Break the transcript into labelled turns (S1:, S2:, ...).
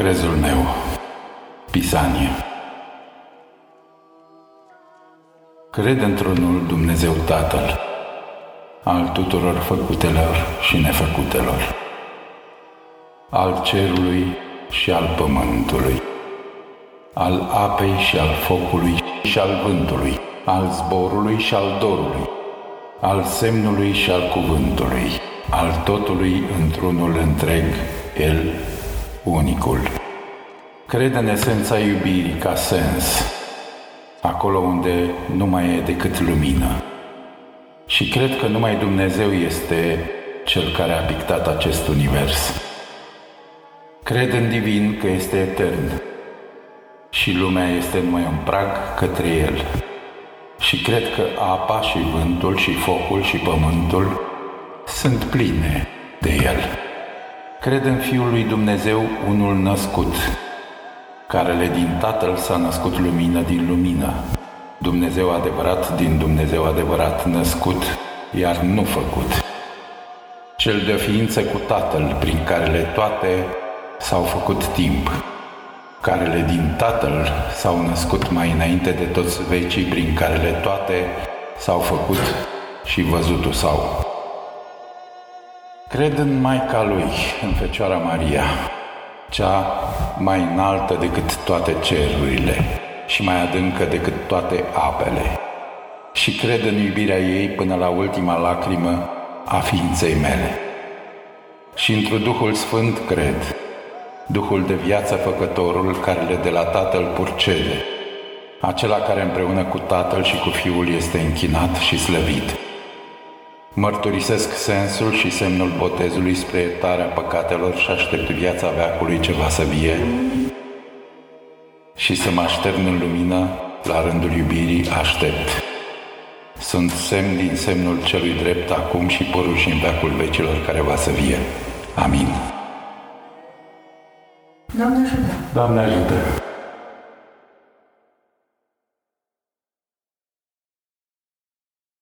S1: Crezul meu, Pisanie. Cred într-unul Dumnezeu Tatăl, al tuturor făcutelor și nefăcutelor, al cerului și al pământului, al apei și al focului și al vântului, al zborului și al dorului, al semnului și al cuvântului, al totului într-unul întreg, El unicul. Cred în esența iubirii ca sens, acolo unde nu mai e decât lumină. Și cred că numai Dumnezeu este Cel care a pictat acest univers. Cred în divin că este etern și lumea este numai un prag către El. Și cred că apa și vântul și focul și pământul sunt pline de El. Cred în Fiul lui Dumnezeu, unul născut, carele din Tatăl s-a născut lumină din lumină, Dumnezeu adevărat din Dumnezeu adevărat născut, iar nu făcut. Cel de ființă cu Tatăl, prin carele toate s-au făcut timp, carele din Tatăl s-au născut mai înainte de toți vecii, prin carele toate s-au făcut și văzutul sau. Cred în Maica Lui, în Fecioara Maria, cea mai înaltă decât toate cerurile și mai adâncă decât toate apele. Și cred în iubirea ei până la ultima lacrimă a ființei mele. Și într Duhul Sfânt cred, Duhul de viață făcătorul care le de la Tatăl purcede, acela care împreună cu Tatăl și cu Fiul este închinat și slăvit Mărturisesc sensul și semnul botezului spre iertarea păcatelor și aștept viața veacului ce va să vie și să mă aștern în lumină la rândul iubirii aștept. Sunt semn din semnul celui drept acum și porul și în veacul vecilor care va să vie. Amin.
S2: Doamne ajută!
S1: Doamne ajută!